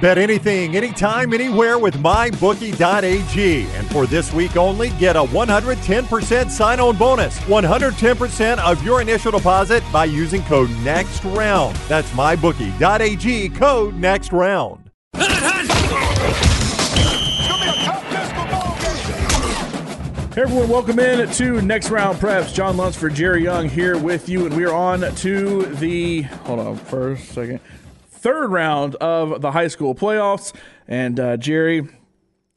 Bet anything, anytime, anywhere with mybookie.ag. And for this week only, get a 110% sign on bonus. 110% of your initial deposit by using code NEXTROUND. That's mybookie.ag, code NEXTROUND. Hey everyone, welcome in to Next Round Preps. John Lunsford, Jerry Young here with you, and we are on to the hold on first second third round of the high school playoffs. And uh, Jerry,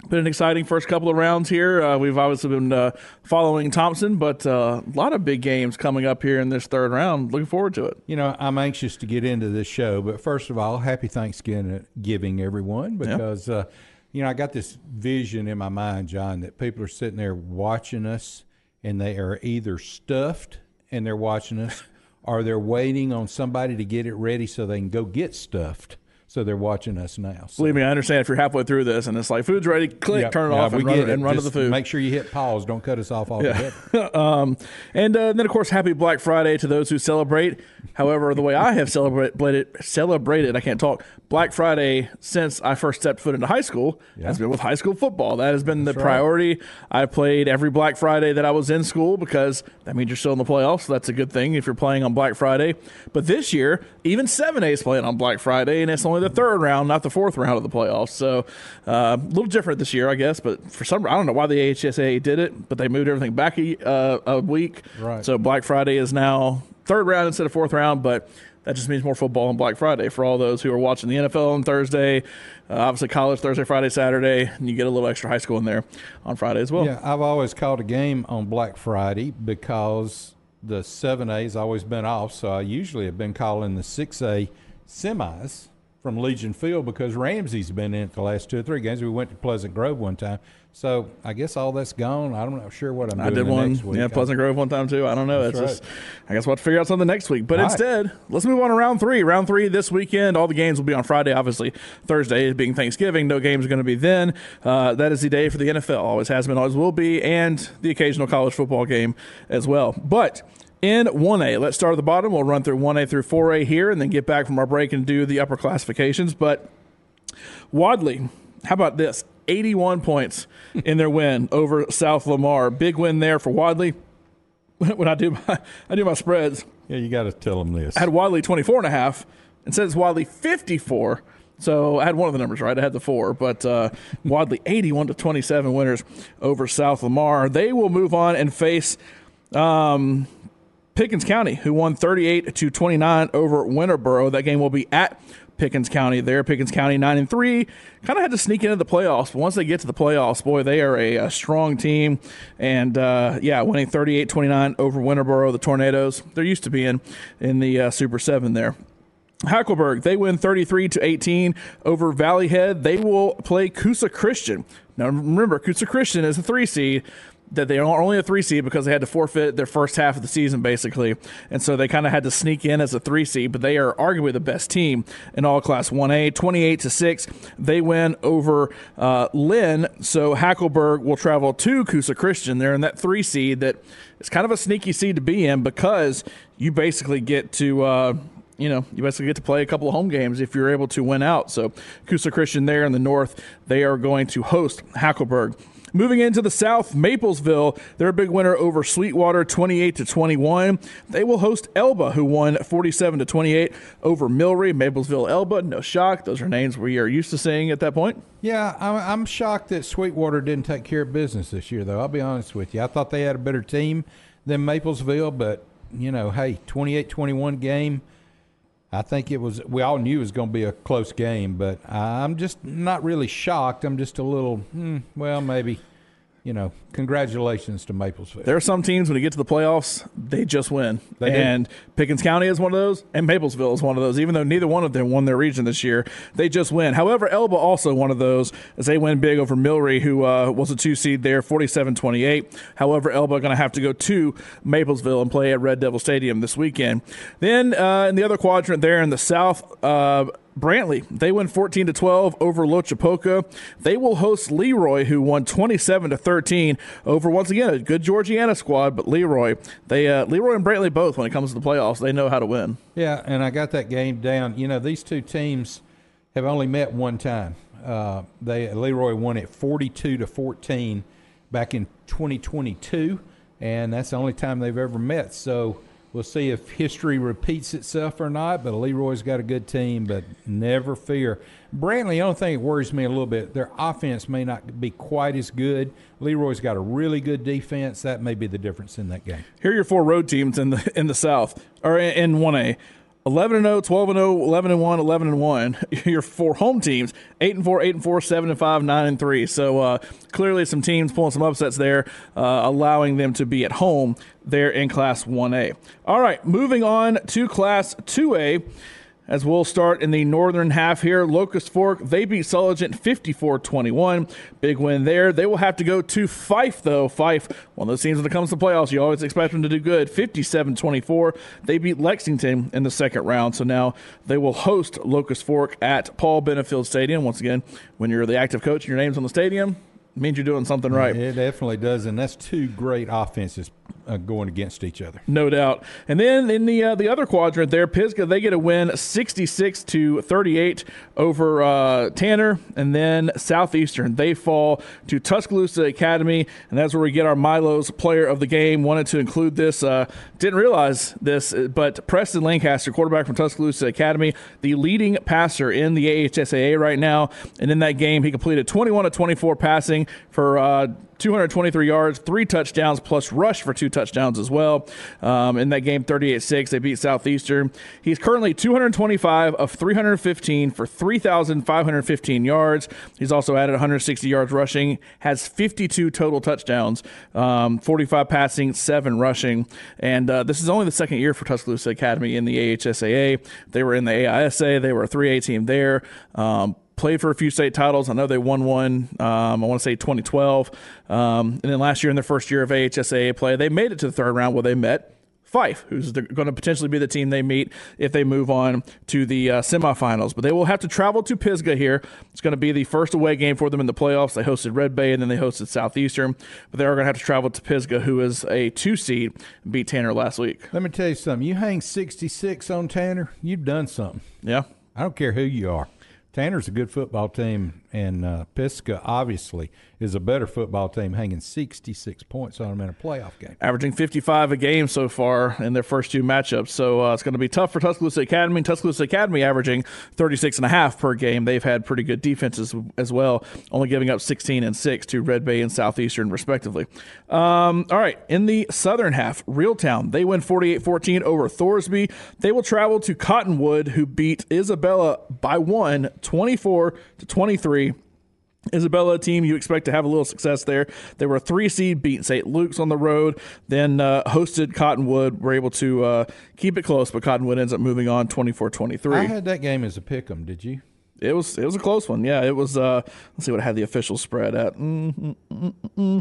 been an exciting first couple of rounds here. Uh, we've obviously been uh, following Thompson, but uh, a lot of big games coming up here in this third round. Looking forward to it. You know, I'm anxious to get into this show, but first of all, happy Thanksgiving, giving everyone, because uh, you know I got this vision in my mind, John, that people are sitting there watching us, and they are either stuffed and they're watching us, or they're waiting on somebody to get it ready so they can go get stuffed. So they're watching us now. So, Believe me, I understand if you're halfway through this and it's like food's ready, click, Yep, turn it yeah, off, we and run, it. and run to the food. Make sure you hit pause. Don't cut us off altogether. um, and uh, then, of course, happy Black Friday to those who celebrate. However, the way I have celebrated, celebrated, I can't talk, Black Friday since I first stepped foot into high school has been with high school football. That has been the right. priority. I played every Black Friday that I was in school because that means you're still in the playoffs. So that's a good thing if you're playing on Black Friday. But this year, even 7A is playing on Black Friday, and it's only the third round, not the fourth round of the playoffs. So uh, a little different this year, I guess. But for some, I don't know why the AHSA did it, but they moved everything back a, uh, a week. Right. So Black Friday is now third round instead of fourth round, but that just means more football on Black Friday for all those who are watching the NFL on Thursday. Uh, obviously, college Thursday, Friday, Saturday, and you get a little extra high school in there on Friday as well. Yeah, I've always called a game on Black Friday because the 7A's always been off. So I usually have been calling the 6A semis from Legion Field because Ramsey's been in it the last two or three games. We went to Pleasant Grove one time. So I guess all that's gone. I'm not sure what I'm I doing did one, next week. yeah, Pleasant Grove one time too. I don't know. It's That's just, I guess we'll have to figure out something next week. But All right. instead, let's move on to round three. Round three this weekend. All the games will be on Friday. Obviously, Thursday being Thanksgiving, no games are going to be then. Uh, that is the day for the NFL. Always has been, always will be, and the occasional college football game as well. But in 1A, let's start at the bottom. We'll run through 1A through 4A here, and then get back from our break and do the upper classifications. But Wadley, how about this? 81 points in their win over South Lamar. Big win there for Wadley. When I do my, I do my spreads, Yeah, you got to tell them this. I had Wadley 24 and a half and says Wadley 54. So I had one of the numbers right. I had the four, but uh, Wadley 81 to 27 winners over South Lamar. They will move on and face um, Pickens County, who won 38 to 29 over Winterboro. That game will be at Pickens County there. Pickens County 9 and 3. Kind of had to sneak into the playoffs, but once they get to the playoffs, boy, they are a, a strong team. And uh, yeah, winning 38 29 over Winterboro, the Tornadoes. They're used to being in the uh, Super 7 there. Hackleburg, they win 33 to 18 over Valley Head. They will play Coosa Christian. Now remember, Coosa Christian is a three seed. That they are only a three seed because they had to forfeit their first half of the season, basically, and so they kind of had to sneak in as a three seed. But they are arguably the best team in all Class One A, twenty-eight to six. They win over uh, Lynn, so Hackleburg will travel to Coosa Christian. They're in that three seed that is kind of a sneaky seed to be in because you basically get to. Uh, you know, you basically get to play a couple of home games if you're able to win out. So, Coosa Christian there in the north, they are going to host Hackleburg. Moving into the south, Maplesville, they're a big winner over Sweetwater, 28 to 21. They will host Elba, who won 47 to 28 over Millry. Maplesville, Elba, no shock. Those are names we are used to seeing at that point. Yeah, I'm, I'm shocked that Sweetwater didn't take care of business this year, though. I'll be honest with you. I thought they had a better team than Maplesville, but, you know, hey, 28 21 game. I think it was, we all knew it was going to be a close game, but I'm just not really shocked. I'm just a little, hmm, well, maybe, you know, congratulations to Maplesville. There are some teams when you get to the playoffs, they just win. They do. and Pickens County is one of those, and Maplesville is one of those. Even though neither one of them won their region this year, they just win. However, Elba also one of those as they win big over Millry, who uh, was a two seed there, 47-28. However, Elba going to have to go to Maplesville and play at Red Devil Stadium this weekend. Then uh, in the other quadrant there in the south. Uh, Brantley, they win 14 to 12 over Loachapoka. They will host Leroy, who won 27 to 13 over once again a good Georgiana squad, but Leroy, they uh, Leroy and Brantley both when it comes to the playoffs, they know how to win. Yeah, and I got that game down. You know, these two teams, have only met one time. Uh, they Leroy won it 42 to 14 back in 2022, and that's the only time they've ever met. So we'll see if history repeats itself or not. But Leroy's got a good team, but never fear. Brantley, the only thing that worries me a little bit, their offense may not be quite as good. Leroy's got a really good defense. That may be the difference in that game. Here are your four road teams in the in the South or in 1A. 11 and 0, 12 and 0, 11 and 1, 11 and 1. Your four home teams, 8 and 4, 8 and 4, 7 and 5, 9 and 3. So uh, clearly some teams pulling some upsets there, uh, allowing them to be at home there in Class 1A. All right, moving on to Class 2A as we'll start in the northern half here. Locust Fork, they beat Sulligent 54 21. Big win there. They will have to go to Fyffe, though. Fyffe, one of those teams when it comes to playoffs, you always expect them to do good. 57 24. They beat Lexington in the second round. So now they will host Locust Fork at Paul Benefield Stadium. Once again, when you're the active coach and your name's on the stadium, means you're doing something right. It definitely does, and that's two great offenses uh, going against each other. No doubt. And then in the uh, the other quadrant there, Pisgah they get a win 66 to 38 over uh, Tanner, and then Southeastern they fall to Tuscaloosa Academy, and that's where we get our Milo's Player of the Game. Wanted to include this, uh, didn't realize this, but Preston Lancaster, quarterback from Tuscaloosa Academy, the leading passer in the AHSAA right now, and in that game he completed 21 to 24 passing for uh, 223 yards, three touchdowns, plus rush for two touchdowns as well. Um, in that game, 38 6, they beat Southeastern. He's currently 225 of 315 for 3,515 yards. He's also added 160 yards rushing, has 52 total touchdowns, um, 45 passing, seven rushing. And uh, this is only the second year for Tuscaloosa Academy in the AHSAA. They were in the AISA, they were a 3A team there. Um, played for a few state titles. I know they won one. Um, I want to say 2012, um, and then last year in their first year of AHSAA play, they made it to the third round where they met Fyffe, who's going to potentially be the team they meet if they move on to the uh, semifinals. But they will have to travel to Pisgah here. It's going to be the first away game for them in the playoffs. They hosted Red Bay and then they hosted Southeastern. But they are going to have to travel to Pisgah, who is a two seed, beat Tanner last week. Let me tell you something. You hang 66 on Tanner, you've done something. Yeah. I don't care who you are. Tanner's a good football team, and uh, obviously is a better football team, hanging 66 points on them in a playoff game. Averaging 55 a game so far in their first two matchups. So uh, it's going to be tough for Tuscaloosa Academy. Tuscaloosa Academy averaging 36 and a half per game. They've had pretty good defenses as well, only giving up 16 and 6 to Red Bay and Southeastern, respectively. Um, all right, in the southern half, Reeltown, they win 48 14 over Thorsby. They will travel to Cottonwood, who beat Isabella by one, 24 to 23. Isabella team, you expect to have a little success there. They were a three seed, beat St. Luke's on the road, then uh, hosted Cottonwood. Were able to uh, keep it close, but Cottonwood ends up moving on 24 23. I had that game as a pick 'em, did you? It was it was a close one. Yeah, it was. Uh, let's see what I had the official spread at. Mm-hmm.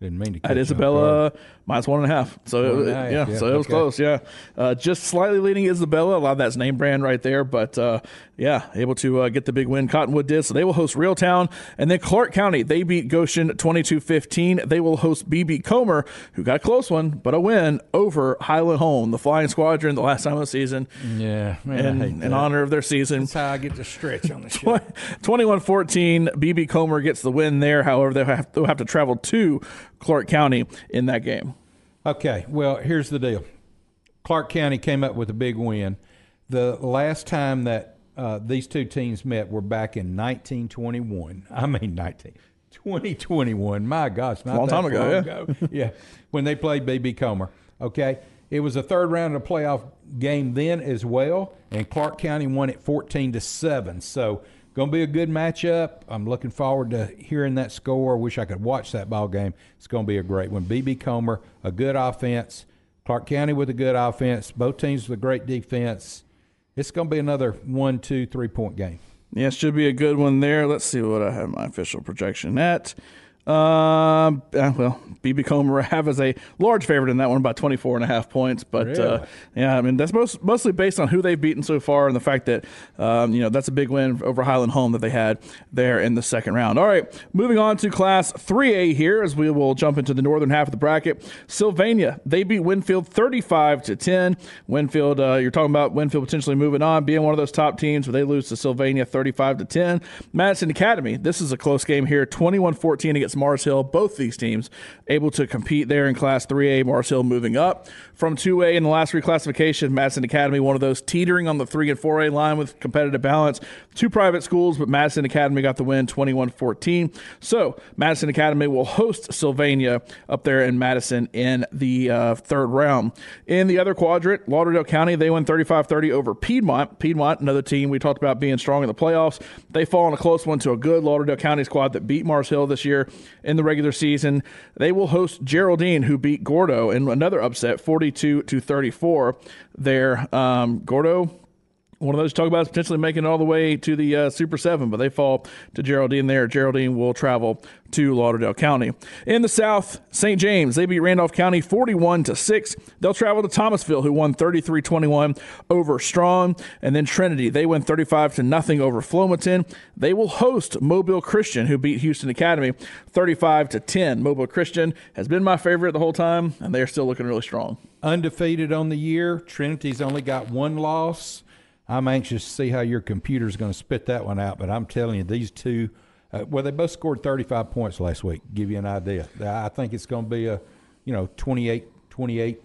Didn't mean to. At Isabella minus one and a half. So it, half, yeah, yeah, so it was okay. close. Yeah, uh, just slightly leading Isabella. A lot of that's name brand right there, but uh, yeah, able to uh, get the big win. Cottonwood did. So they will host Reeltown, and then Clark County. They beat Goshen 22-15. They will host BB Comer, who got a close one, but a win over Highland Home, the Flying Squadron, the last time of the season. Yeah, man, in, in honor of their season. That's how I get to stretch on the show. 21-14. BB Comer gets the win there. However, they'll have, they'll have to travel to Clark County in that game. Okay, well, here's the deal. Clark County came up with a big win. The last time that uh, these two teams met were back in 1921. I mean, 19. 2021. My gosh, not a long time ago. Yeah. ago. yeah, when they played BB Comer. Okay, it was a third round of the playoff game then as well, and Clark County won it 14 to seven. So Going to be a good matchup. I'm looking forward to hearing that score. Wish I could watch that ball game. It's going to be a great one. BB Comer, a good offense. Clark County with a good offense. Both teams with a great defense. It's going to be another one, two, three point game. Yeah, it should be a good one there. Let's see what I have my official projection at. Um, uh, well, BB Comer have as a large favorite in that one by 24 and a half points. But uh, yeah, I mean that's most, mostly based on who they've beaten so far and the fact that um, you know that's a big win over Highland Home that they had there in the second round. All right, moving on to Class 3A here as we will jump into the northern half of the bracket. Sylvania they beat Winfield 35 to 10. Winfield, uh, you're talking about Winfield potentially moving on, being one of those top teams, but they lose to Sylvania 35 to 10. Madison Academy, this is a close game here, 21-14 against Mars Hill. Both these teams able to compete there in Class 3A. Mars Hill moving up from 2A in the last reclassification. Madison Academy, one of those teetering on the 3 and 4A line with competitive balance. Two private schools, but Madison Academy got the win 21-14. So Madison Academy will host Sylvania up there in Madison in the uh, third round. In the other quadrant, Lauderdale County, they win 35-30 over Piedmont. Piedmont, another team we talked about being strong in the playoffs. They fall in a close one to a good Lauderdale County squad that beat Mars Hill this year in the regular season. They will host Geraldine, who beat Gordo in another upset, 42 to 34. There, um, Gordo one of those talk about is potentially making it all the way to the uh, Super 7, but they fall to Geraldine there. Geraldine will travel to Lauderdale County. In the South, St. James, they beat Randolph County 41 to 6. They'll travel to Thomasville, who won 33-21 over Straughn, and then Trinity, they win 35 to nothing over Flomaton. They will host Mobile Christian, who beat Houston Academy 35 to 10. Mobile Christian has been my favorite the whole time, and they are still looking really strong. Undefeated on the year. Trinity's only got one loss. I'm anxious to see how your computer's going to spit that one out, but I'm telling you, these two, uh, well, they both scored 35 points last week. Give you an idea. I think it's going to be a, you know, 28 28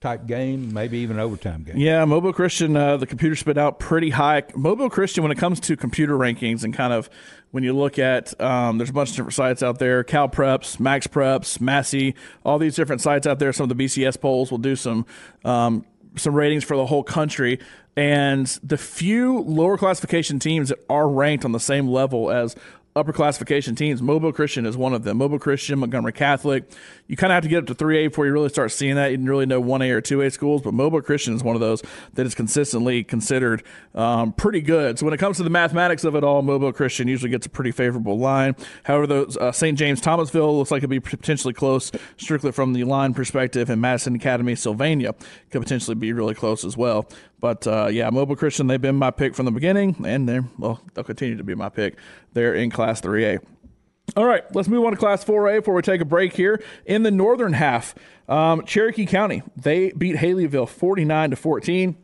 type game, maybe even an overtime game. Yeah, Mobile Christian, uh, the computer spit out pretty high. Mobile Christian, when it comes to computer rankings and kind of when you look at, um, there's a bunch of different sites out there Cal Preps, Max Preps, Massey, all these different sites out there. Some of the BCS polls will do some. Um, some ratings for the whole country, and the few lower classification teams that are ranked on the same level as upper classification teams. Mobile Christian is one of them. Mobile Christian, Montgomery Catholic. You kind of have to get up to 3A before you really start seeing that. You didn't really know 1A or 2A schools, but Mobile Christian is one of those that is consistently considered um, pretty good. So when it comes to the mathematics of it all, Mobile Christian usually gets a pretty favorable line. However, those uh, St. James Thomasville looks like it'd be potentially close, strictly from the line perspective, and Madison Academy Sylvania could potentially be really close as well. But uh, yeah, Mobile Christian, they've been my pick from the beginning, and they're, well, they'll continue to be my pick. They're in Class 3A. All right, let's move on to Class 4A before we take a break here. In the northern half, um, Cherokee County, they beat Haleyville 49 to 14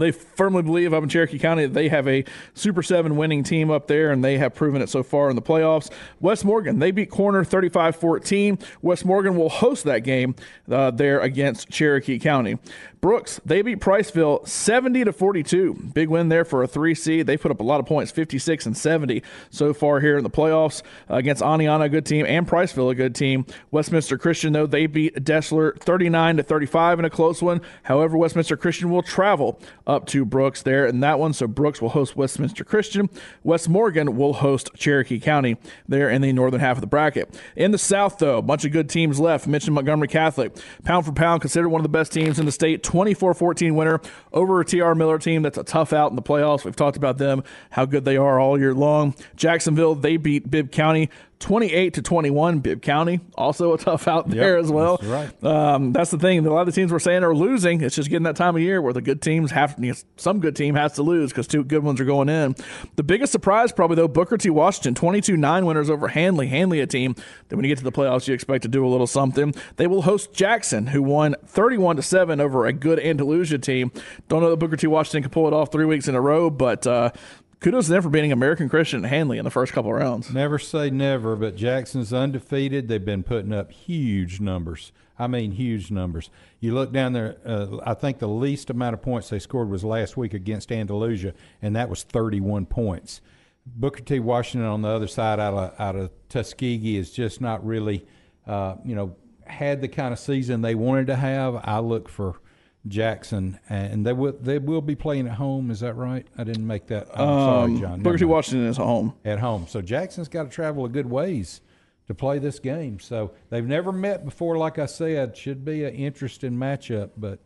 they firmly believe up in Cherokee County that they have a Super 7 winning team up there, and they have proven it so far in the playoffs. West Morgan, they beat Corner 35 14. West Morgan will host that game uh, there against Cherokee County. Brooks, they beat Priceville 70 to 42. Big win there for a 3 seed. They put up a lot of points, 56 and 70 so far here in the playoffs against Aniana, a good team, and Priceville, a good team. Westminster Christian, though, they beat Deshler 39 to 35 in a close one. However, Westminster Christian will travel up to Brooks there in that one. So Brooks will host Westminster Christian. West Morgan will host Cherokee County there in the northern half of the bracket. In the south, though, a bunch of good teams left. Mentioned Montgomery Catholic, pound for pound, considered one of the best teams in the state. 24 14 winner over a TR Miller team that's a tough out in the playoffs. We've talked about them, how good they are all year long. Jacksonville, they beat Bibb County 28 to 21. Bibb County, also a tough out there Yep, as well. that's right. Um, that's the thing. A lot of the teams we're saying are losing. It's just getting that time of year where the good teams have you know, some good team has to lose because two good ones are going in. The biggest surprise, probably though, Booker T. Washington, 22 9 winners over Handley. Handley, a team that when you get to the playoffs, you expect to do a little something. They will host Jackson, who won 31 to 7 over a good Andalusia team. Don't know that Booker T. Washington can pull it off three weeks in a row, but uh, kudos to them for beating American Christian and Handley in the first couple of rounds. Never say never, but Jackson's undefeated. They've been putting up huge numbers. I mean, huge numbers. You look down there, uh, I think the least amount of points they scored was last week against Andalusia, and that was 31 points. Booker T. Washington on the other side out of, out of Tuskegee is just not really, uh, you know, had the kind of season they wanted to have. I look for Jackson, and they will they will be playing at home. Is that right? I didn't make that. I'm sorry, John. Um, Booker T. Washington is home. at home. So Jackson's got to travel a good ways to play this game. So they've never met before. Like I said, should be an interesting matchup. But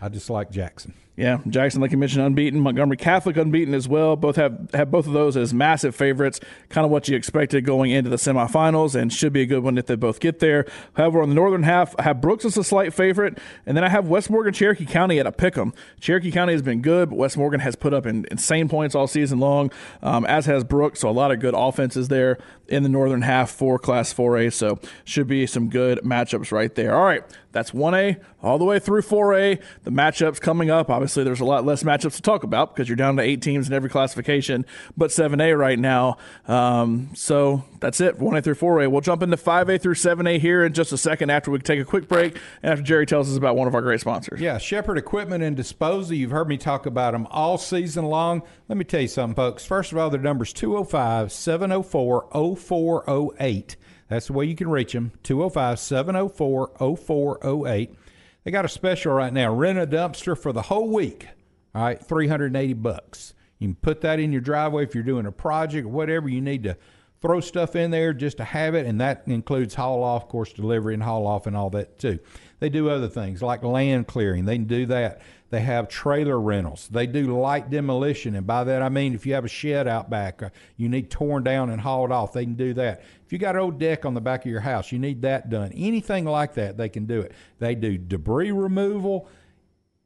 I just like Jackson. Yeah, Jackson, like you mentioned, unbeaten. Montgomery Catholic unbeaten as well. Both have have both of those as massive favorites. Kind of what you expected going into the semifinals, and should be a good one if they both get there. However, on the northern half, I have Brooks as a slight favorite, and then I have West Morgan Cherokee County at a pick 'em. Cherokee County has been good, but West Morgan has put up in, insane points all season long, um, as has Brooks. So a lot of good offenses there in the northern half for Class 4A. So should be some good matchups right there. All right, that's 1A all the way through 4A. The matchups coming up. Obviously, there's a lot less matchups to talk about because you're down to eight teams in every classification, but 7A right now. Um, so that's it, 1A through 4A. We'll jump into 5A through 7A here in just a second after we take a quick break and after Jerry tells us about one of our great sponsors. Yeah, Shepherd Equipment and Disposal. You've heard me talk about them all season long. Let me tell you something, folks. First of all, their number's 205 704 0408. That's the way you can reach them 205 704 0408. They got a special right now rent a dumpster for the whole week. All right, 380 bucks. You can put that in your driveway if you're doing a project or whatever you need to throw stuff in there just to have it, and that includes haul off, of course, delivery and haul off and all that too. They do other things like land clearing. They can do that. They have trailer rentals. They do light demolition, and by that I mean if you have a shed out back, uh, you need torn down and hauled off. They can do that. If you got an old deck on the back of your house, you need that done. Anything like that, they can do it. They do debris removal.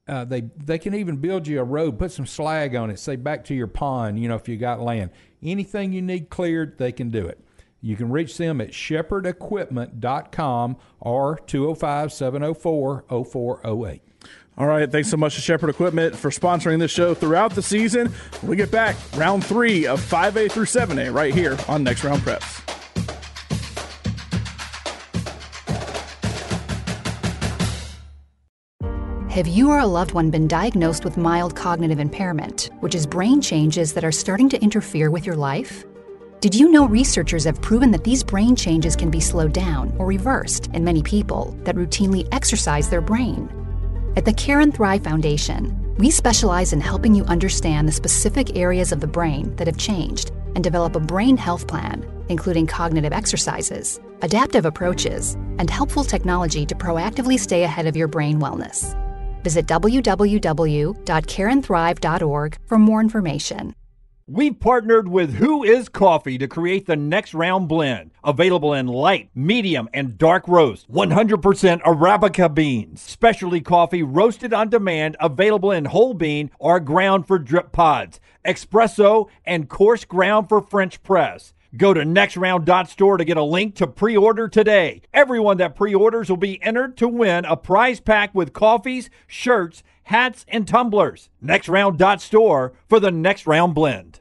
Uh, they they can even build you a road, put some slag on it, say back to your pond. You know, if you got land, anything you need cleared, they can do it. You can reach them at shepherdequipment.com or 205 704 0408. All right, thanks so much to Shepherd Equipment for sponsoring this show throughout the season. We get back, round three of 5A through 7A right here on Next Round Preps. Have you or a loved one been diagnosed with mild cognitive impairment, which is brain changes that are starting to interfere with your life? Did you know researchers have proven that these brain changes can be slowed down or reversed in many people that routinely exercise their brain? At the Care and Thrive Foundation, we specialize in helping you understand the specific areas of the brain that have changed and develop a brain health plan, including cognitive exercises, adaptive approaches, and helpful technology to proactively stay ahead of your brain wellness. Visit www.careandthrive.org for more information. We've partnered with Who Is Coffee to create the next round blend. Available in light, medium, and dark roast. 100% Arabica beans. Specialty coffee roasted on demand, available in whole bean or ground for drip pods. Espresso and coarse ground for French press. Go to nextround.store to get a link to pre order today. Everyone that pre orders will be entered to win a prize pack with coffees, shirts, hats, and tumblers. Nextround.store for the next round blend.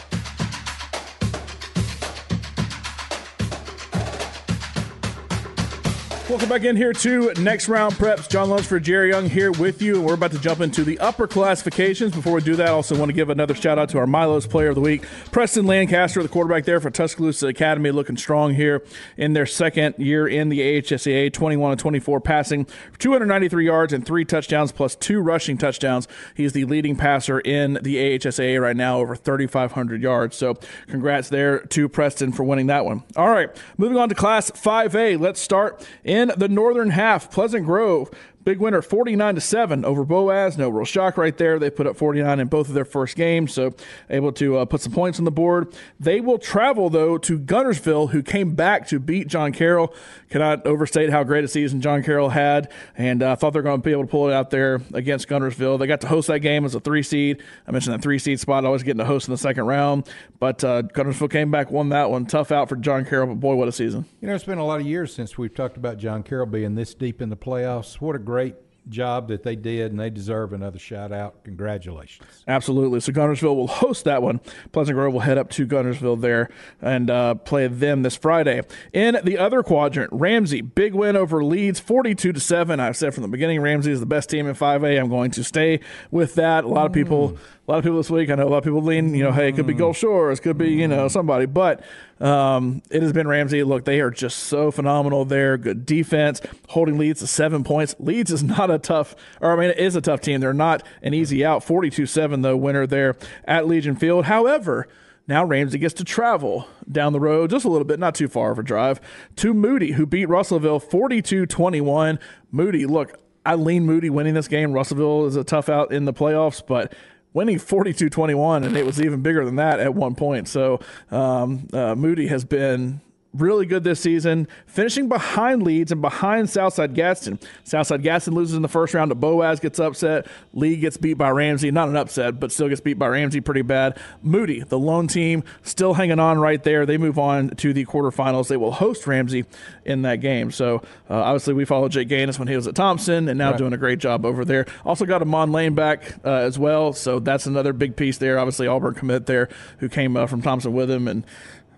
Welcome back in here to Next Round Preps. John Lunsford, Jerry Young here with you. We're about to jump into the upper classifications. Before we do that, I also want to give another shout out to our Milo's Player of the Week, Preston Lancaster, the quarterback there for Tuscaloosa Academy, looking strong here in their second year in the AHSAA, 21 and 24 passing, 293 yards and three touchdowns, plus two rushing touchdowns. He's the leading passer in the AHSAA right now, over 3,500 yards. So congrats there to Preston for winning that one. All right, moving on to Class 5A. Let's start in in the northern half, Pleasant Grove Big winner, 49 to 7 over Boaz. No real shock right there. They put up 49 in both of their first games, so able to uh, put some points on the board. They will travel, though, to Guntersville, who came back to beat John Carroll. Cannot overstate how great a season John Carroll had, and I uh, thought they're going to be able to pull it out there against Guntersville. They got to host that game as a three seed. I mentioned that three seed spot, always getting to host in the second round, but uh, Guntersville came back, won that one. Tough out for John Carroll, but boy, what a season. You know, it's been a lot of years since we've talked about John Carroll being this deep in the playoffs. What a great job that they did, and they deserve another shout out. Congratulations. Absolutely. So Guntersville will host that one. Pleasant Grove will head up to Guntersville there and uh, play them this Friday. In the other quadrant, Ramsey, big win over Leeds, 42 to 7. I've said from the beginning, Ramsey is the best team in 5A. I'm going to stay with that. A lot of people. Mm a lot of people this week. I know a lot of people lean, you know, hey, it could be Gulf Shores, could be, you know, somebody, but um, it has been Ramsey. Look, they are just so phenomenal there. Good defense, holding Leeds to seven points. Leeds is not a tough, or I mean, it is a tough team. They're not an easy out. 42 7, though, winner there at Legion Field. However, now Ramsey gets to travel down the road just a little bit, not too far of a drive, to Moody, who beat Russellville 42 21. Moody, look, I lean Moody winning this game. Russellville is a tough out in the playoffs, but winning 42-21 and it was even bigger than that at one point. So um, uh, moody has been really good this season, finishing behind Leeds and behind Southside Gadsden. Southside Gadsden loses in the first round to Boaz, gets upset. Lee gets beat by Ramsey. Not an upset, but still gets beat by Ramsey pretty bad. Moody, the lone team, still hanging on right there. They move on to the quarterfinals. They will host Ramsey in that game. So uh, obviously, we followed Jake Gaines when he was at Thompson and now right. doing a great job over there. Also got Amon Lane back uh, as well. So that's another big piece there. Obviously, Auburn commit there who came uh, from Thompson with him. And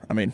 I mean,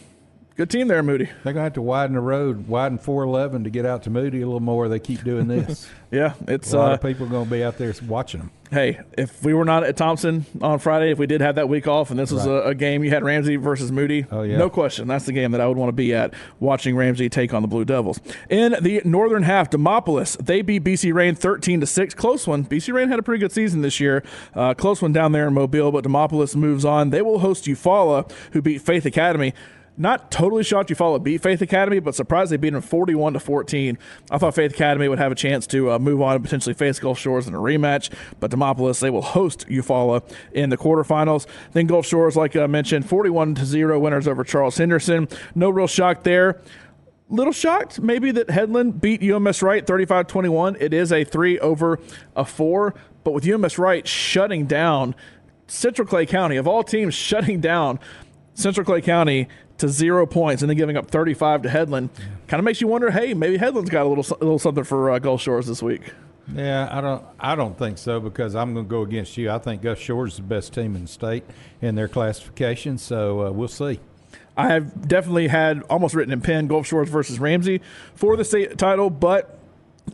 Good team there, Moody. They're going to have to widen the road, widen 411 to get out to Moody a little more. They keep doing this. yeah, it's a lot uh, of people going to be out there watching them. Hey, if we were not at Thompson on Friday, if we did have that week off, and this was right. a, a, game you had Ramsey versus Moody, oh, yeah. no question, that's the game that I would want to be at, watching Ramsey take on the Blue Devils. In the northern half, Demopolis they beat BC Rain 13 to six, close one. BC Rain had a pretty good season this year, uh, close one down there in Mobile, but Demopolis moves on. They will host Eufaula, who beat Faith Academy not totally shocked Eufaula beat Faith Academy, but surprised they beat them 41 to 14. I thought Faith Academy would have a chance to uh, move on and potentially face Gulf Shores in a rematch, but Demopolis they will host Eufaula in the quarterfinals. Then Gulf Shores, like I mentioned, 41 to zero winners over Charles Henderson. No real shock there little shocked maybe that Headland beat UMS Wright 35 21. It is a three over a four, but with UMS Wright shutting down Central Clay County, of all teams, shutting down Central Clay County to zero points and then giving up 35 to Headland. Yeah. Kind of makes you wonder, hey, maybe Headland's got a little a little something for uh, Gulf Shores this week. Yeah, I don't. I don't think so because I'm going to go against you. I think Gulf Shores is the best team in the state in their classification. So uh, we'll see. I have definitely had almost written in pen Gulf Shores versus Ramsey for the state title, but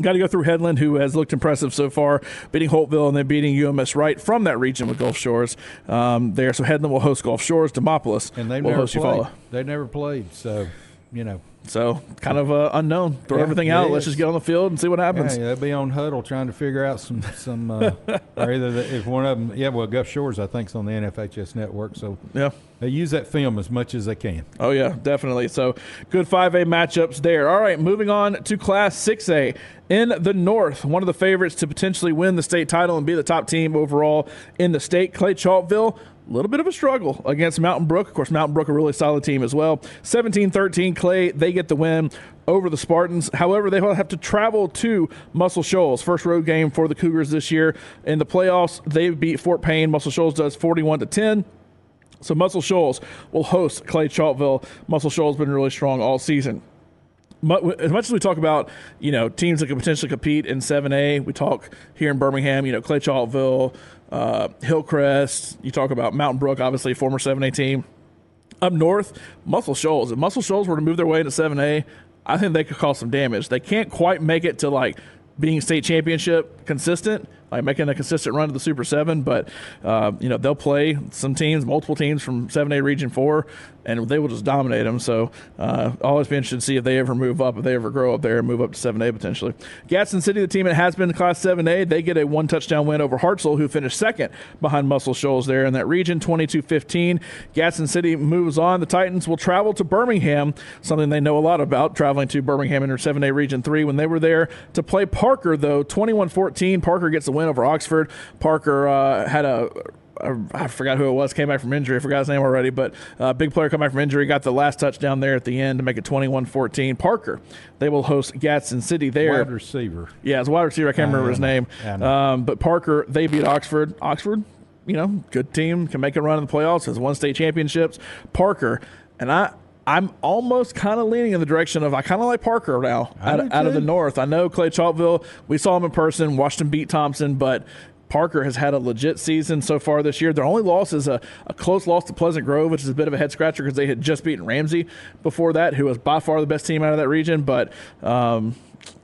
Got to go through Headland, who has looked impressive so far, beating Holtville and then beating UMS Wright from that region with Gulf Shores um, there. So Headland will host Gulf Shores. Demopolis and they've will never host played. They've never played, so you know so kind of uh, unknown. Throw yeah, everything out. Let's just get on the field and see what happens. Yeah, they'll be on huddle trying to figure out some some. Uh, or either the, if one of them, yeah, well, Gulf Shores I think is on the NFHS network, so yeah, they use that film as much as they can. Oh yeah, definitely. So good five A matchups there. All right, moving on to Class Six A in the North. One of the favorites to potentially win the state title and be the top team overall in the state. Clay Chalkville little bit of a struggle against Mountain Brook. Of course, Mountain Brook, a really solid team as well. 17 13, Clay, they get the win over the Spartans. However, they will have to travel to Muscle Shoals. First road game for the Cougars this year. In the playoffs, they beat Fort Payne. Muscle Shoals does 41 to 10. So Muscle Shoals will host Clay Chalkville. Muscle Shoals been really strong all season as much as we talk about you know teams that could potentially compete in 7A, we talk here in Birmingham, you know Clay Chalkville, uh, Hillcrest. You talk about Mountain Brook, obviously former 7A team. Up north, Muscle Shoals. If Muscle Shoals were to move their way into 7A, I think they could cause some damage. They can't quite make it to like being state championship consistent, like making a consistent run to the Super Seven. But uh, you know they'll play some teams, multiple teams from Seven A Region Four, and they will just dominate them. So uh, always be interested to see if they ever move up, if they ever grow up there and move up to Seven A potentially. Gadsden City, the team that has been Class Seven A, they get a one touchdown win over Hartselle, who finished second behind Muscle Shoals there in that region, 22-15. Gadsden City moves on. The Titans will travel to Birmingham, something they know a lot about, traveling to Birmingham in their 7A Region Three when they were there to play Parker though, 21-14. Parker gets the win over Oxford. Parker uh, had a I forgot who it was, came back from injury. I forgot his name already, but uh, big player come back from injury, got the last touchdown there at the end to make it 21 14. Parker, they will host Gadsden City there. Wide receiver. Yeah, it's wide receiver. I can't remember his name. Um, but Parker, they beat Oxford. Oxford, you know, good team, can make a run in the playoffs, has won state championships. Parker, and I, I'm almost kind of leaning in the direction of I kind of like Parker now out, out, of the north. I know Clay Chalkville. We saw him in person, watched him beat Thompson, but Parker has had a legit season so far this year. Their only loss is a, a close loss to Pleasant Grove, which is a bit of a head scratcher because they had just beaten Ramsey before that, who was by far the best team out of that region. But um,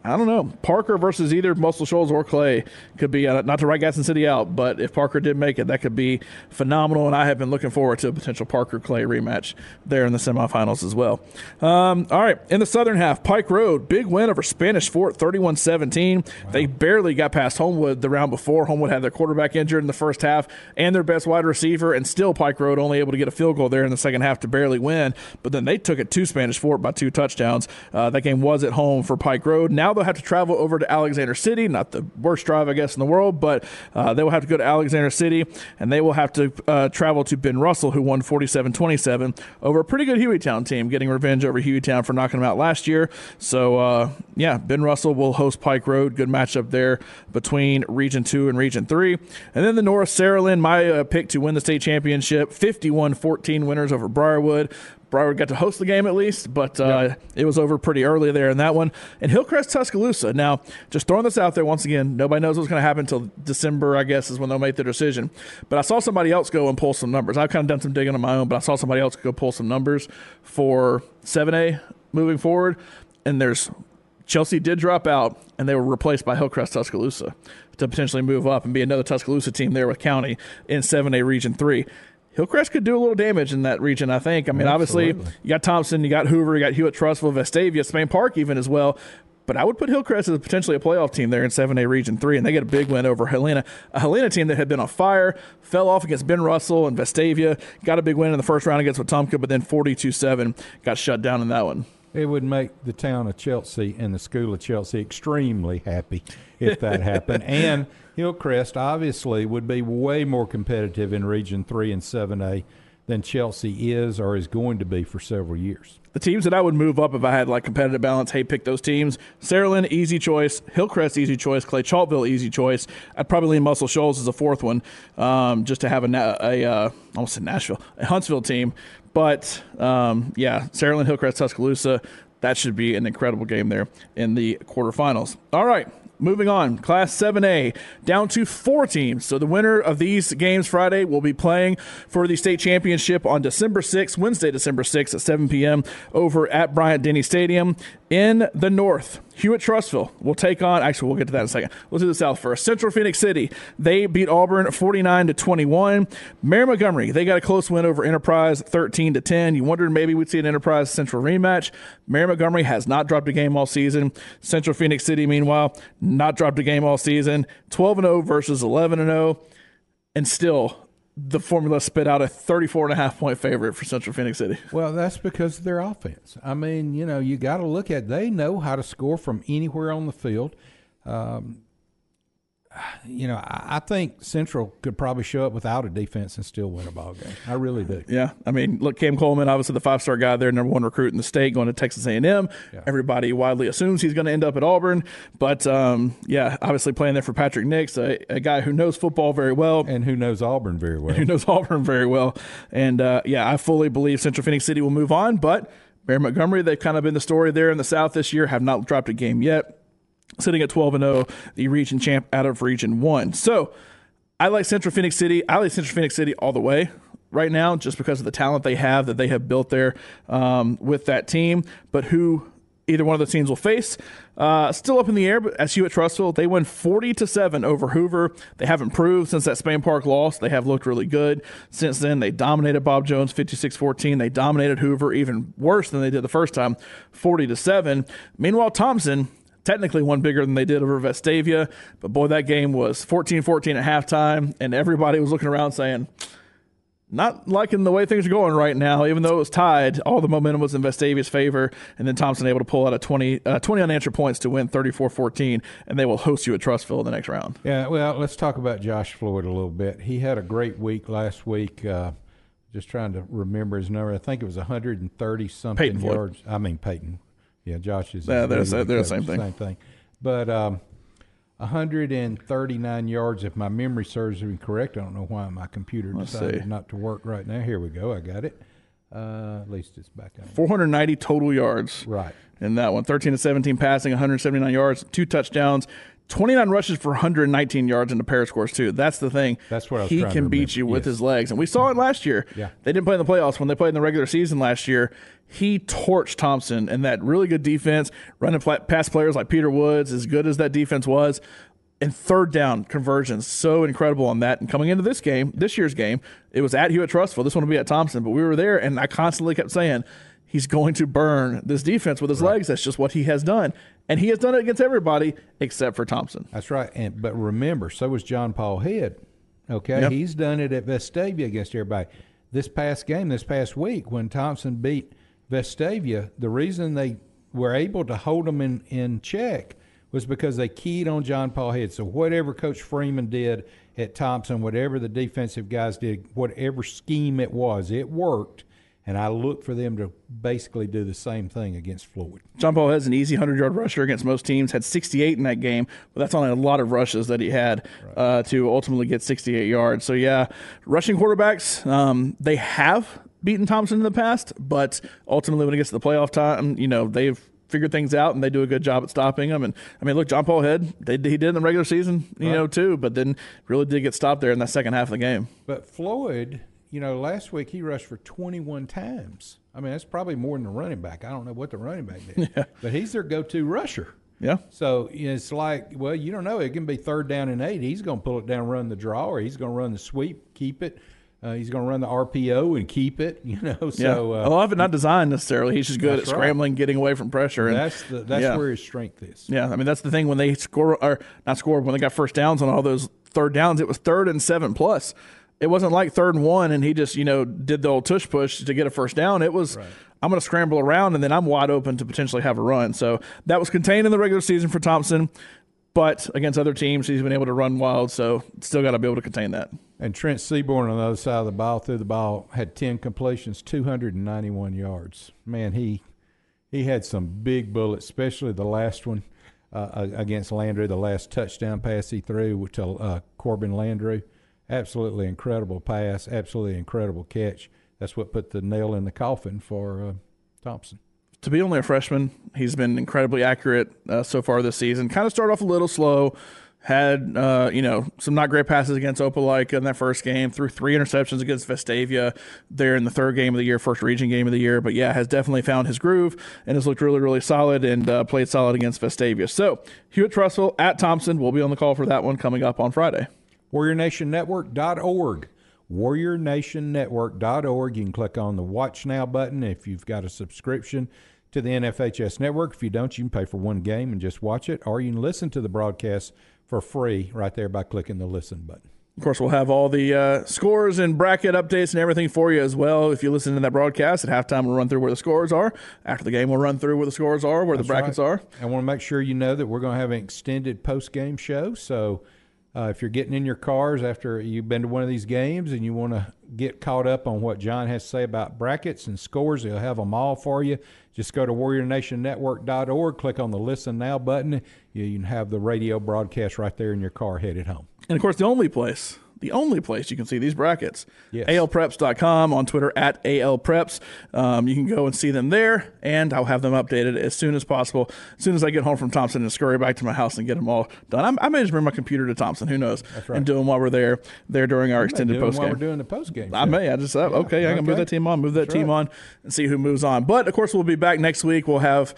I don't know. Parker versus either Muscle Shoals or Clay could be, uh, not to write Gadsden City out, but if Parker did make it, that could be phenomenal. And I have been looking forward to a potential Parker Clay rematch there in the semifinals as well. Um, all right. In the southern half, Pike Road, big win over Spanish Fort, 31 17. Wow. They barely got past Homewood the round before. Homewood had their quarterback injured in the first half and their best wide receiver, and still Pike Road only able to get a field goal there in the second half to barely win. But then they took it to Spanish Fort by two touchdowns. Uh, that game was at home for Pike Road. Now they'll have to travel over to Alexander City. Not the worst drive, I guess, in the world, but uh, they will have to go to Alexander City and they will have to uh, travel to Ben Russell, who won 47 27 over a pretty good Hueytown team, getting revenge over Hueytown for knocking them out last year. So, uh, yeah, Ben Russell will host Pike Road. Good matchup there between Region 2 and Region 3. And then the North, Saraland, my uh, pick to win the state championship 51 14 winners over Briarwood. Briarwood got to host the game at least, but uh, it was over pretty early there in that one. And Hillcrest Tuscaloosa. Now, just throwing this out there once again, nobody knows what's going to happen until December, I guess, is when they'll make their decision. But I saw somebody else go and pull some numbers. I've kind of done some digging on my own, but I saw somebody else go pull some numbers for 7A moving forward. And there's Chelsea did drop out, and they were replaced by Hillcrest Tuscaloosa to potentially move up and be another Tuscaloosa team there with County in 7A Region 3. Hillcrest could do a little damage in that region, I think. I mean, Absolutely. obviously, you got Thompson, you got Hoover, you got Hewitt, Trussville, Vestavia, Spain Park, even as well. But I would put Hillcrest as potentially a playoff team there in 7A Region 3, and they get a big win over Helena. A Helena team that had been on fire, fell off against Ben Russell and Vestavia, got a big win in the first round against Wetumpka, but then 42 7 got shut down in that one. It would make the town of Chelsea and the school of Chelsea extremely happy if that happened. And Hillcrest obviously would be way more competitive in Region 3 and 7A than Chelsea is or is going to be for several years. The teams that I would move up if I had like competitive balance, hey, pick those teams. Saraland, easy choice. Hillcrest, easy choice. Clay Chalkville, easy choice. I'd probably lean Muscle Shoals as a fourth one, um, just to have a, a uh, almost a Nashville, a Huntsville team. But um, yeah, Saraland, Hillcrest, Tuscaloosa, that should be an incredible game there in the quarterfinals. All right. Moving on, Class 7A, down to four teams. So the winner of these games Friday will be playing for the state championship on December 6th, Wednesday, December 6th at 7 p.m. over at Bryant Denny Stadium in the North. Hewitt Trussville will take on. Actually, we'll get to that in a second. Let's do the South first. Central Phoenix City they beat Auburn 49 to 21. Mary Montgomery they got a close win over Enterprise 13 to 10. You wondered maybe we'd see an Enterprise Central rematch. Mary Montgomery has not dropped a game all season. Central Phoenix City, meanwhile, not dropped a game all season. 12 and 0 versus 11 and 0, and still the formula spit out a 34 and a half point favorite for Central Phoenix City. Well, that's because of their offense. I mean, you know, you got to look at they know how to score from anywhere on the field. Um, you know, I, think Central could probably show up without a defense and still win a ball game. I really do. Yeah, I mean, look, Cam Coleman, obviously the five-star guy there, number one recruit in the state, going to Texas A&M. Yeah. Everybody widely assumes he's going to end up at Auburn, but um, yeah, obviously playing there for Patrick Nix, a, a guy who knows football very well, And who knows Auburn very well. who knows Auburn very well, and uh, yeah, I fully believe Central Phoenix City will move on, but Mary Montgomery, they've kind of been the story there in the South this year, have not dropped a game yet sitting at 12 and 0, the region champ out of region 1. So, I like Central Phoenix City. I like Central Phoenix City all the way right now just because of the talent they have that they have built there um, with that team. But who either one of the teams will face. Uh, still up in the air, but as Hewitt Trussville, they win 40 to 7 over Hoover. They have improved since that Spain Park loss. They have looked really good. Since then, they dominated Bob Jones 56 14. They dominated Hoover even worse than they did the first time, 40 to 7. Meanwhile, Thompson technically one bigger than they did over Vestavia. But boy, that game was 14 14 at halftime, and everybody was looking around saying, not liking the way things are going right now, even though it was tied. All the momentum was in Vestavia's favor, and then Thompson able to pull out a 20, uh, 20 unanswered points to win 34 14, and they will host Hewitt Trussville in the next round. Yeah, well, let's talk about Josh Floyd a little bit. He had a great week last week. Uh, just trying to remember his number. I think it was 130 something yards. I mean Peyton. Yeah, Josh is. Yeah, they're the same- they're the same thing. Same thing. But um, 139 yards, if my memory serves me correct. I don't know why my computer Let's decided see. not to work right now. Here we go. I got it. Uh, at least it's back on. 490 total yards Right. in that one. 13 to 17 passing, 179 yards, two touchdowns. 29 rushes for 119 yards in the pair scores too. That's the thing. That's what I was he can beat you with Yes. his legs, and we saw it last year. Yeah. they didn't play in the playoffs when they played in the regular season last year. He torched Thompson and that really good defense, running past players like Peter Woods. As good as that defense was, and third down conversions, so incredible on that. And coming into this game, this year's game, it was at Hewitt Trussville. This one will be at Thompson, but we were there, and I constantly kept saying he's going to burn this defense with his legs. That's just what he has done, and he has done it against everybody except for Thompson. That's right. And but remember, so was John Paul Head. Okay, Yep. he's done it at Vestavia against everybody. This past game, this past week, when Thompson beat Vestavia, the reason they were able to hold them in, in check was because they keyed on John Paul Head. So whatever Coach Freeman did at Thompson, whatever the defensive guys did, whatever scheme it was, it worked. And I look for them to basically do the same thing against Floyd. John Paul has an easy 100 yard rusher against most teams, had 68 in that game, but that's only a lot of rushes that he had uh, to ultimately get 68 yards. So, yeah, rushing quarterbacks, um, they have beaten Thompson in the past, but ultimately when it gets to the playoff time, you know, they've figure things out and they do a good job at stopping them. And I mean, look, John Paul Head, they, he did in the regular season, you right. know, too, but then really did get stopped there in that second half of the game. But Floyd, you know, last week he rushed for 21 times. I mean, that's probably more than the running back. I don't know what the running back did, yeah. but he's their go-to rusher. Yeah. So it's like, well, you don't know. It can be third down and eight. He's going to pull it down, run the draw, or he's going to run the sweep, keep it. Uh, he's going to run the RPO and keep it, you know. So yeah. a lot of it not designed necessarily. He's just good at scrambling, right. getting away from pressure. And that's the, that's yeah. where his strength is. Yeah, I mean that's the thing when they score or not score when they got first downs on all those third downs. It was third and seven plus. It wasn't like third and one and he just you know did the old tush push to get a first down. It was. Right. I'm going to scramble around and then I'm wide open to potentially have a run. So that was contained in the regular season for Thompson. But against other teams, he's been able to run wild, so still got to be able to contain that. And Trent Seaborn on the other side of the ball, threw the ball, had 10 completions, 291 yards. Man, he he had some big bullets, especially the last one uh, against Landry, the last touchdown pass he threw to uh, Corbin Landry. Absolutely incredible pass, absolutely incredible catch. That's what put the nail in the coffin for uh, Thompson to be only a freshman, he's been incredibly accurate uh, so far this season. Kind of started off a little slow, had uh, you know some not great passes against Opelika in that first game. Threw three interceptions against Vestavia there in the third game of the year, first region game of the year. But yeah, has definitely found his groove and has looked really really solid and uh, played solid against Vestavia. So Hewitt Trussville at Thompson will be on the call for that one coming up on Friday. WarriorNationNetwork.org warriornationnetwork.org. You can click on the Watch Now button if you've got a subscription to the NFHS network. If you don't, you can pay for one game and just watch it, or you can listen to the broadcast for free right there by clicking the listen button. Of course, we'll have all the uh, scores and bracket updates and everything for you as well. If you listen to that broadcast at halftime, we'll run through where the scores are. After the game, we'll run through where the scores are, where That's the brackets right. are. I want to make sure you know that we're going to have an extended post game show. So uh, if you're getting in your cars after you've been to one of these games and you want to get caught up on what John has to say about brackets and scores, he'll have them all for you. Just go to warriornationnetwork.org, click on the Listen Now button. You can have the radio broadcast right there in your car headed home. And of course, the only place the only place you can see these brackets. Yes. ALPreps.com on Twitter at ALPreps. Um, you can go and see them there, and I'll have them updated as soon as possible. As soon as I get home from Thompson and scurry back to my house and get them all done. I'm, i may just bring my computer to Thompson. Who knows? Right. And do them while we're there. There during our extended post game. While we're doing the post game. I may. I just uh, yeah. okay. I can okay. move that team on. Move that That's team right. on and see who moves on. But of course, we'll be back next week. We'll have.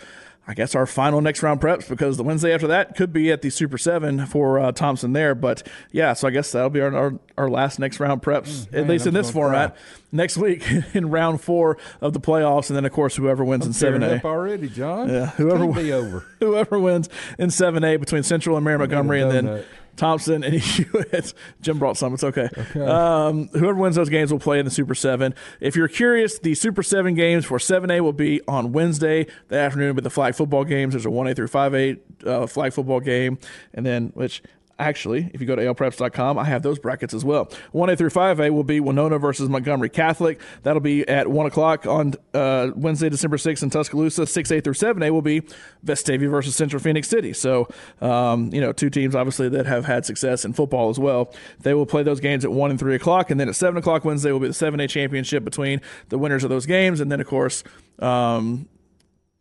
I guess our final next round preps because the Wednesday after that could be at the Super Seven for uh, Thompson there. But yeah, so I guess that'll be our our, our last next round preps, mm, at least in this format. Cry. Next week in round four of the playoffs, and then of course whoever wins I'm in seven A already, John. Yeah, whoever be over. whoever wins in seven A between Central and Mary Montgomery, and then Thompson and Hewitt. Jim brought some. It's okay. okay. Um, whoever wins those games will play in the Super 7. If you're curious, the Super 7 games for 7A will be on Wednesday, the afternoon, but the flag football games, there's a 1A through 5A uh, flag football game, and then, which actually, if you go to alpreps.com, I have those brackets as well. 1A through 5A will be Wenonah versus Montgomery Catholic. That'll be at 1 o'clock on uh, Wednesday, December 6th in Tuscaloosa. 6A through 7A will be Vestavia versus Central Phenix City. So, um, you know, two teams obviously that have had success in football as well. They will play those games at 1 and 3 o'clock. And then at 7 o'clock Wednesday will be the 7A championship between the winners of those games. And then, of course, um,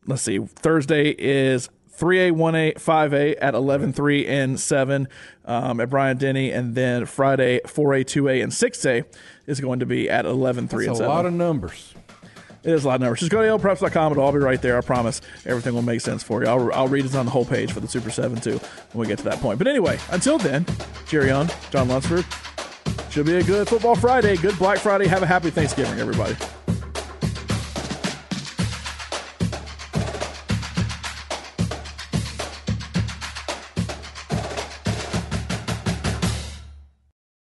let's see, Thursday is 3A, 1A, 5A at 11, 3, and 7 um, at Bryant-Denny. And then Friday, 4A, 2A, and 6A is going to be at 11, 3, That's and 7. a lot of numbers. It is a lot of numbers. Just go to alpreps.com. It'll all be right there. I promise. Everything will make sense for you. I'll, I'll read it on the whole page for the Super 7 too when we get to that point. But anyway, until then, Jerry on, John Lunsford. Should be a good football Friday, good Black Friday. Have a happy Thanksgiving, everybody.